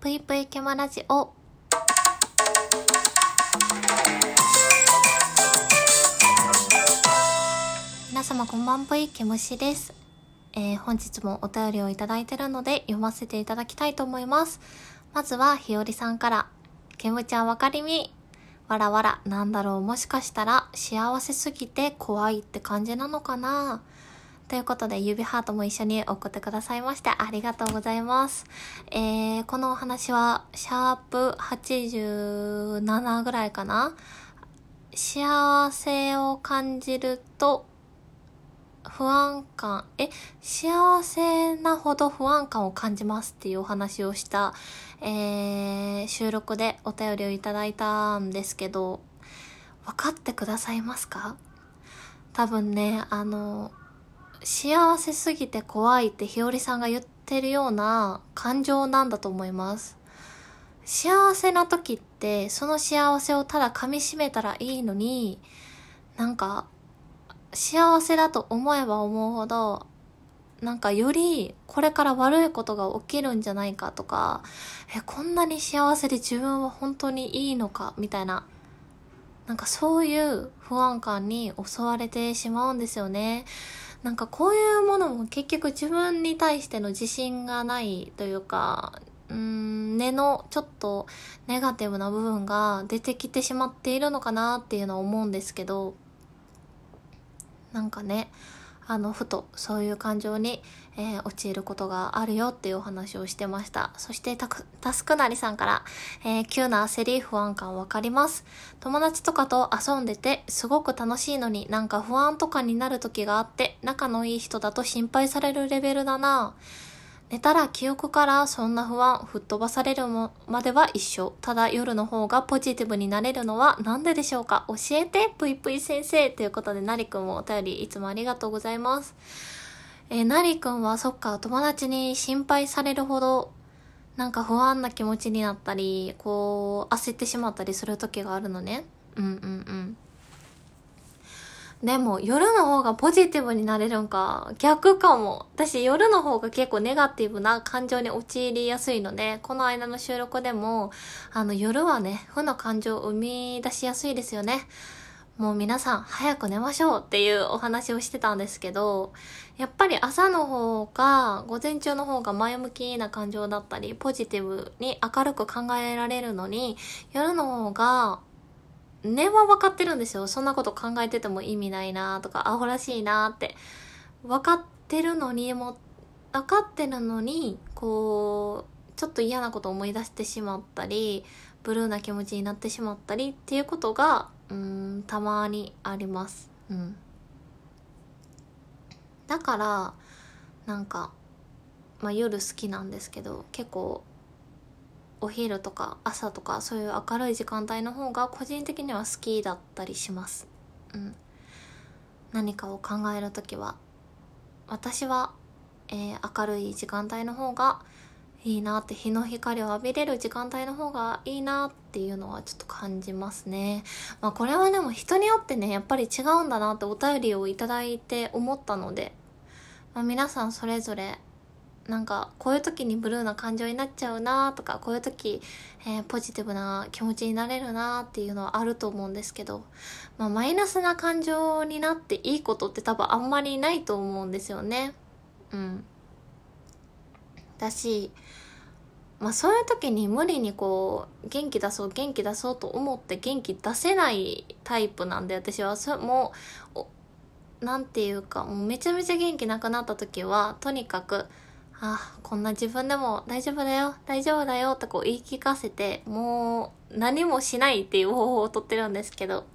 ぷいぷいけまラジオ。皆様こんばんぷいけむしです。えー、本日もお便りをいただいてるので読ませていただきたいと思います。まずはひよりさんから、けむちゃんわかりみ。わらわら、なんだろう、もしかしたら幸せすぎて怖いって感じなのかなということで、指ハートも一緒に送ってくださいまして、ありがとうございます。えー、このお話は、シャープ87ぐらいかな？幸せを感じると、不安感、え、幸せなほど不安感を感じますっていうお話をした、えー、収録でお便りをいただいたんですけど、分かってくださいますか？多分ね、あの、幸せすぎて怖いってひよりさんが言ってるような感情なんだと思います。幸せな時って、その幸せをただ噛み締めたらいいのに、なんか、幸せだと思えば思うほど、なんかよりこれから悪いことが起きるんじゃないかとか、え、こんなに幸せで自分は本当にいいのかみたいな、なんかそういう不安感に襲われてしまうんですよね。なんかこういうものも結局自分に対しての自信がないというか、うん、根のちょっとネガティブな部分が出てきてしまっているのかなっていうのは思うんですけど、なんかね、あの、ふとそういう感情に、えー、陥ることがあるよっていうお話をしてました。そしてたく、タスクなりさんから、えー、急な焦り、不安感わかります。友達とかと遊んでて、すごく楽しいのになんか不安とかになる時があって、仲のいい人だと心配されるレベルだなぁ寝たら記憶からそんな不安吹っ飛ばされるまでは一緒。ただ夜の方がポジティブになれるのはなんででしょうか？教えて、ぷいぷい先生。ということで、なりくんもお便りいつもありがとうございます。え、なりくんはそっか、友達に心配されるほど、なんか不安な気持ちになったり、こう、焦ってしまったりする時があるのね。うんうんうん。でも夜の方がポジティブになれるんか逆かも。私夜の方が結構ネガティブな感情に陥りやすいので、この間の収録でも、あの夜はね、負の感情を生み出しやすいですよね。もう皆さん早く寝ましょうっていうお話をしてたんですけど、やっぱり朝の方が、午前中の方が前向きな感情だったり、ポジティブに明るく考えられるのに、夜の方が根は分かってるんですよ。そんなこと考えてても意味ないなとか、アホらしいなって。分かってるのに、も分かってるのに、こう、ちょっと嫌なこと思い出してしまったり、ブルーな気持ちになってしまったりっていうことが、うん、たまにあります。うん。だから、なんか、まあ夜好きなんですけど、結構、お昼とか朝とかそういう明るい時間帯の方が個人的には好きだったりします。うん。何かを考えるときは、私は、えー、明るい時間帯の方がいいなって、日の光を浴びれる時間帯の方がいいなっていうのはちょっと感じますね。まあこれはでも人によってね、やっぱり違うんだなってお便りをいただいて思ったので、まあ皆さんそれぞれなんかこういう時にブルーな感情になっちゃうなとかこういう時、えー、ポジティブな気持ちになれるなっていうのはあると思うんですけど、まあ、マイナスな感情になっていいことって多分あんまりないと思うんですよね。うん。だし、まあそういう時に無理にこう元気出そう元気出そうと思って元気出せないタイプなんで私はそもうなんていうかもうめちゃめちゃ元気なくなった時はとにかくあこんな自分でも大丈夫だよ。大丈夫だよとこう言い聞かせてもう何もしないっていう方法をとってるんですけど、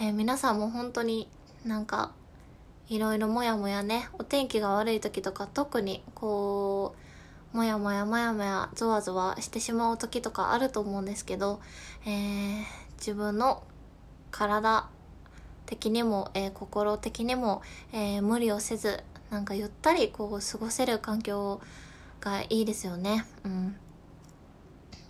えー、皆さんも本当になんかいろいろもやもやね。お天気が悪い時とか特にこうもやもやもやもやゾワゾワしてしまう時とかあると思うんですけど、えー、自分の体的にも、えー、心的にも、え、無理をせずなんかゆったりこう過ごせる環境がいいですよね。うん。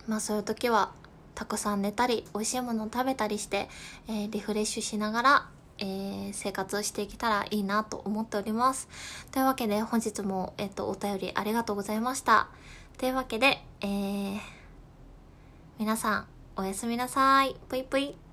まあそういう時はたくさん寝たり美味しいものを食べたりして、えー、リフレッシュしながら、えー、生活をしていけたらいいなと思っております。というわけで本日も、えっ、とお便りありがとうございました。というわけで、えー、皆さん、おやすみなさい。ぷいぷい。